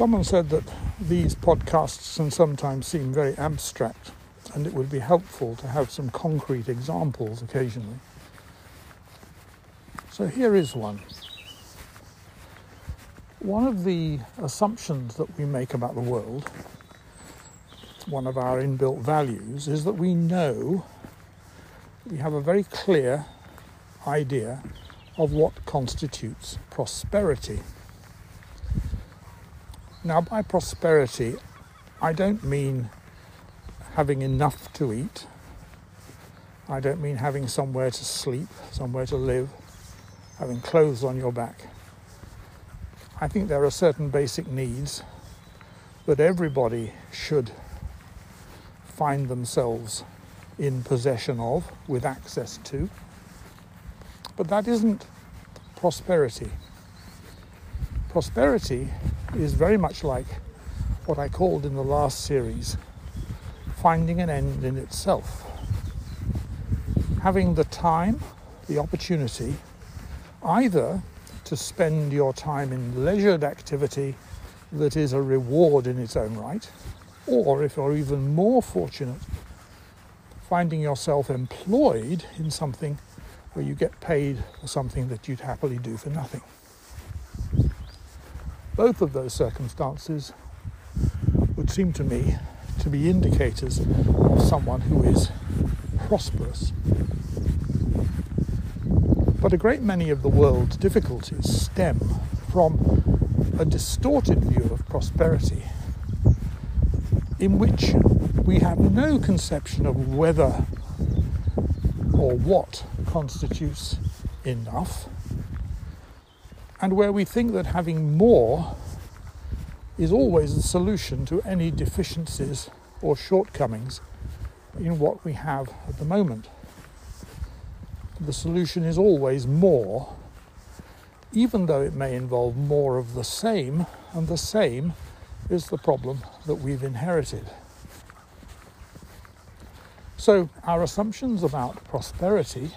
Someone said that these podcasts can sometimes seem very abstract and it would be helpful to have some concrete examples occasionally. So here is one. One of the assumptions that we make about the world, one of our inbuilt values, is that we know, we have a very clear idea of what constitutes prosperity. Now, by prosperity, I don't mean having enough to eat. I don't mean having somewhere to sleep, somewhere to live, having clothes on your back. I think there are certain basic needs that everybody should find themselves in possession of, with access to. But that isn't prosperity. Prosperity is very much like what I called in the last series finding an end in itself. Having the time, the opportunity, either to spend your time in leisured activity that is a reward in its own right, or if you're even more fortunate, finding yourself employed in something where you get paid for something that you'd happily do for nothing. Both of those circumstances would seem to me to be indicators of someone who is prosperous. But a great many of the world's difficulties stem from a distorted view of prosperity in which we have no conception of whether or what constitutes enough and where we think that having more is always the solution to any deficiencies or shortcomings in what we have at the moment. The solution is always more, even though it may involve more of the same, and the same is the problem that we've inherited. So, our assumptions about prosperity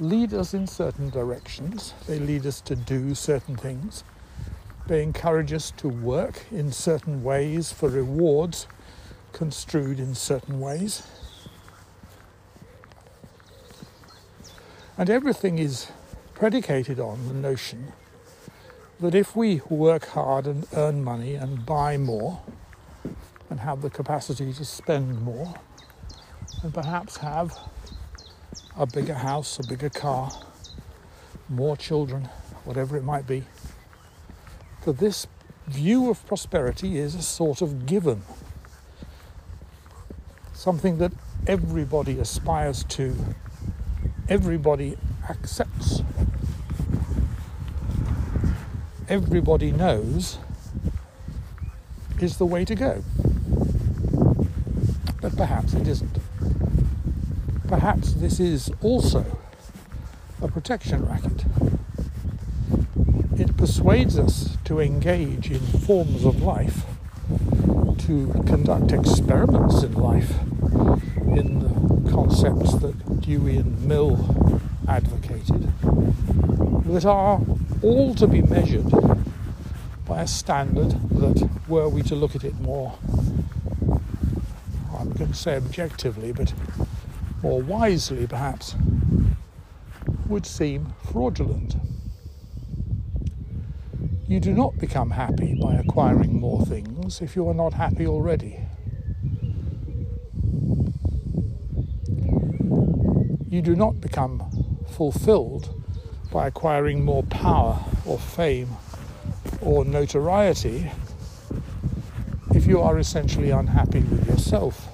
lead us in certain directions. They lead us to do certain things. They encourage us to work in certain ways for rewards construed in certain ways. And everything is predicated on the notion that if we work hard and earn money and buy more and have the capacity to spend more and perhaps have a bigger house, a bigger car, more children, whatever it might be. that this view of prosperity is a sort of given, something that everybody aspires to, everybody accepts, everybody knows is the way to go. But perhaps it isn't perhaps this is also a protection racket. It persuades us to engage in forms of life, to conduct experiments in life, in the concepts that Dewey and Mill advocated, that are all to be measured by a standard that, were we to look at it more, I'm going to say objectively, but more wisely perhaps, would seem fraudulent. You do not become happy by acquiring more things if you are not happy already. You do not become fulfilled by acquiring more power or fame or notoriety if you are essentially unhappy with yourself.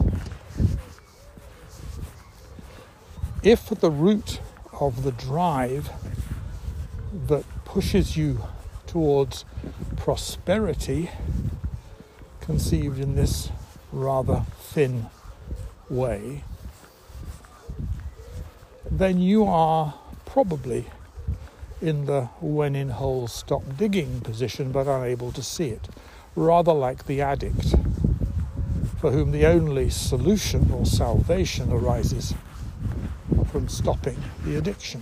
If the root of the drive that pushes you towards prosperity, conceived in this rather thin way, then you are probably in the when in holes stop digging position but unable to see it, rather like the addict for whom the only solution or salvation arises from stopping the addiction,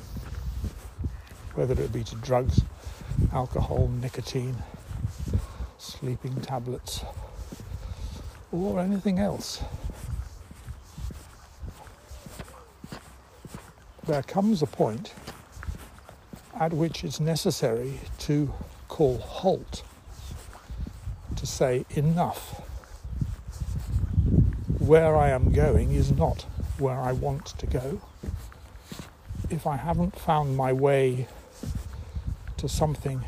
whether it be to drugs, alcohol, nicotine, sleeping tablets, or anything else. There comes a point at which it's necessary to call halt, to say enough. Where I am going is not where I want to go. If I haven't found my way to something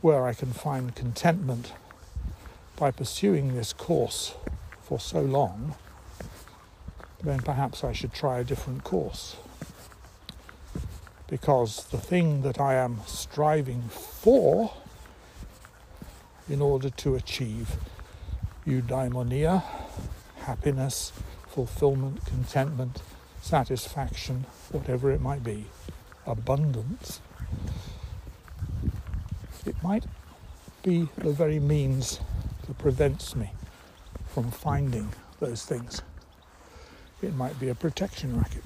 where I can find contentment by pursuing this course for so long, then perhaps I should try a different course. Because the thing that I am striving for in order to achieve eudaimonia, happiness, fulfillment, contentment, satisfaction, whatever it might be, abundance, it might be the very means that prevents me from finding those things. It might be a protection racket.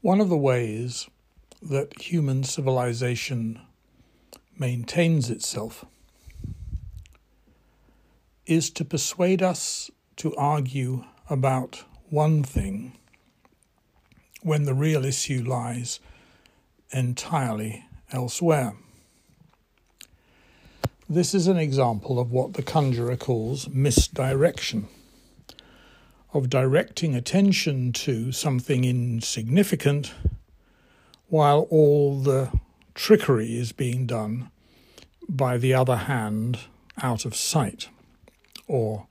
One of the ways that human civilization maintains itself is to persuade us to argue about one thing when the real issue lies entirely elsewhere. This is an example of what the conjurer calls misdirection, of directing attention to something insignificant while all the trickery is being done by the other hand out of sight or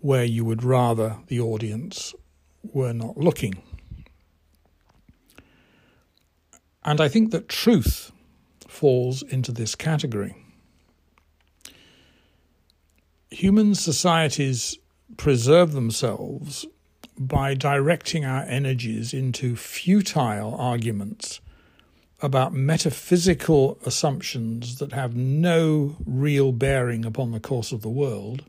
where you would rather the audience were not looking. And I think that truth falls into this category. Human societies preserve themselves by directing our energies into futile arguments about metaphysical assumptions that have no real bearing upon the course of the world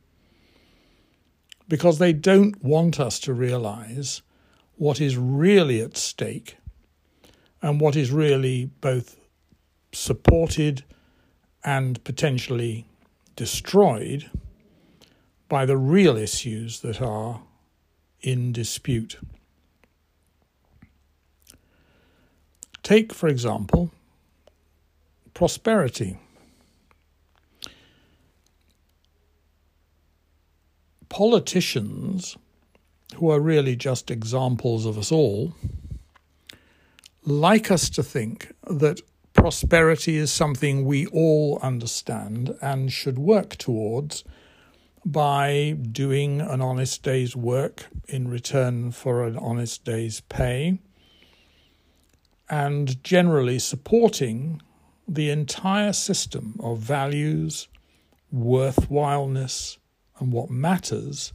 because they don't want us to realize what is really at stake and what is really both supported and potentially destroyed by the real issues that are in dispute. Take, for example, prosperity. politicians, who are really just examples of us all, like us to think that prosperity is something we all understand and should work towards by doing an honest day's work in return for an honest day's pay and generally supporting the entire system of values, worthwhileness, and what matters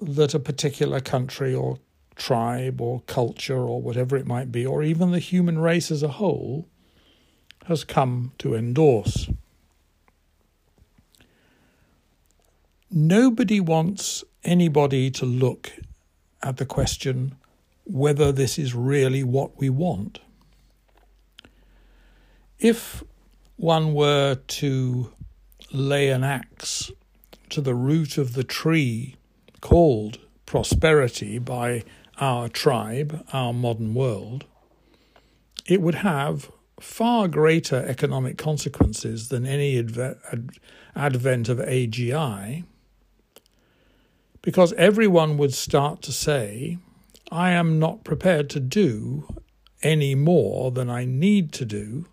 that a particular country or tribe or culture or whatever it might be, or even the human race as a whole, has come to endorse. Nobody wants anybody to look at the question whether this is really what we want. If one were to lay an axe to the root of the tree called prosperity by our tribe, our modern world, it would have far greater economic consequences than any advent of AGI, because everyone would start to say, I am not prepared to do any more than I need to do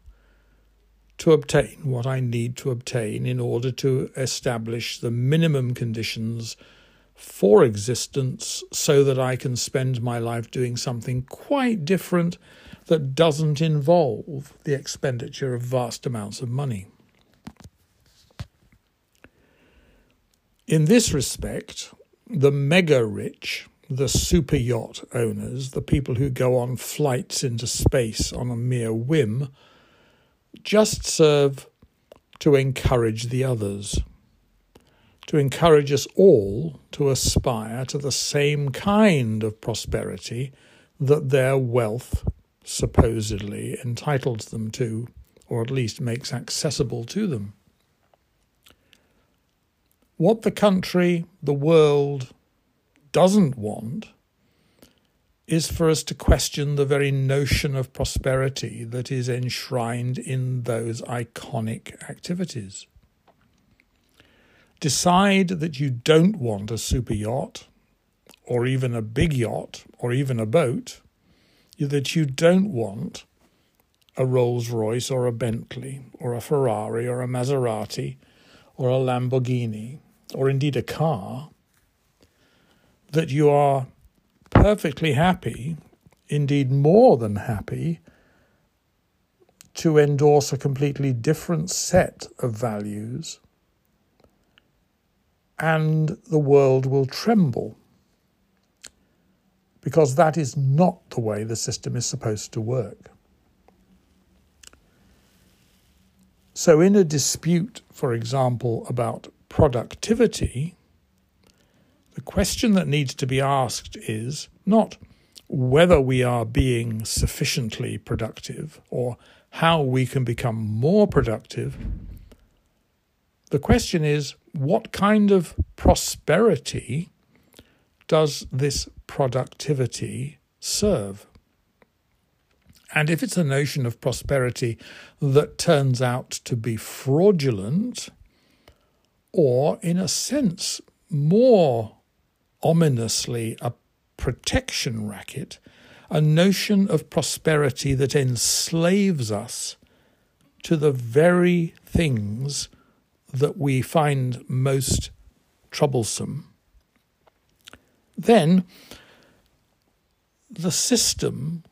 to obtain what I need to obtain in order to establish the minimum conditions for existence so that I can spend my life doing something quite different that doesn't involve the expenditure of vast amounts of money. In this respect, the mega rich, the super yacht owners, the people who go on flights into space on a mere whim, just serve to encourage the others, to encourage us all to aspire to the same kind of prosperity that their wealth supposedly entitles them to, or at least makes accessible to them. What the country, the world, doesn't want is for us to question the very notion of prosperity that is enshrined in those iconic activities. Decide that you don't want a super yacht, or even a big yacht, or even a boat, that you don't want a Rolls Royce or a Bentley or a Ferrari or a Maserati or a Lamborghini or indeed a car, that you are perfectly happy, indeed more than happy, to endorse a completely different set of values, and the world will tremble. Because that is not the way the system is supposed to work. So, in a dispute, for example, about productivity, the question that needs to be asked is not whether we are being sufficiently productive or how we can become more productive. The question is what kind of prosperity does this productivity serve? And if it's a notion of prosperity that turns out to be fraudulent, or in a sense, more ominously a protection racket, a notion of prosperity that enslaves us to the very things that we find most troublesome, then the system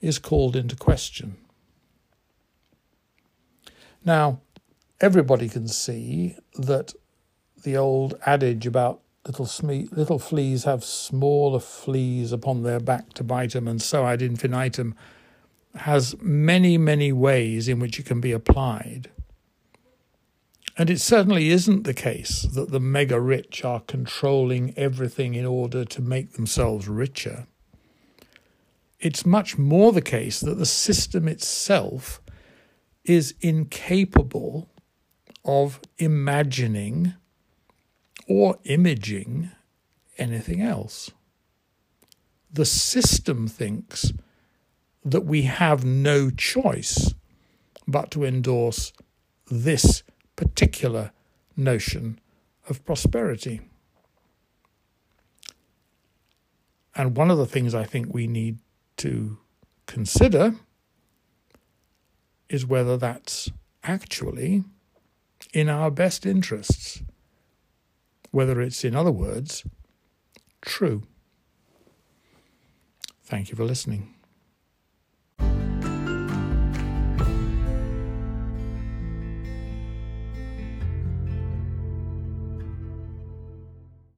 is called into question. Now, everybody can see that the old adage about little, sme- little fleas have smaller fleas upon their back to bite them, and so ad infinitum, has many, many ways in which it can be applied. And it certainly isn't the case that the mega rich are controlling everything in order to make themselves richer. It's much more the case that the system itself is incapable of imagining or imaging anything else. The system thinks that we have no choice but to endorse this particular notion of prosperity. And one of the things I think we need to consider is whether that's actually in our best interests, whether it's, in other words, true. Thank you for listening.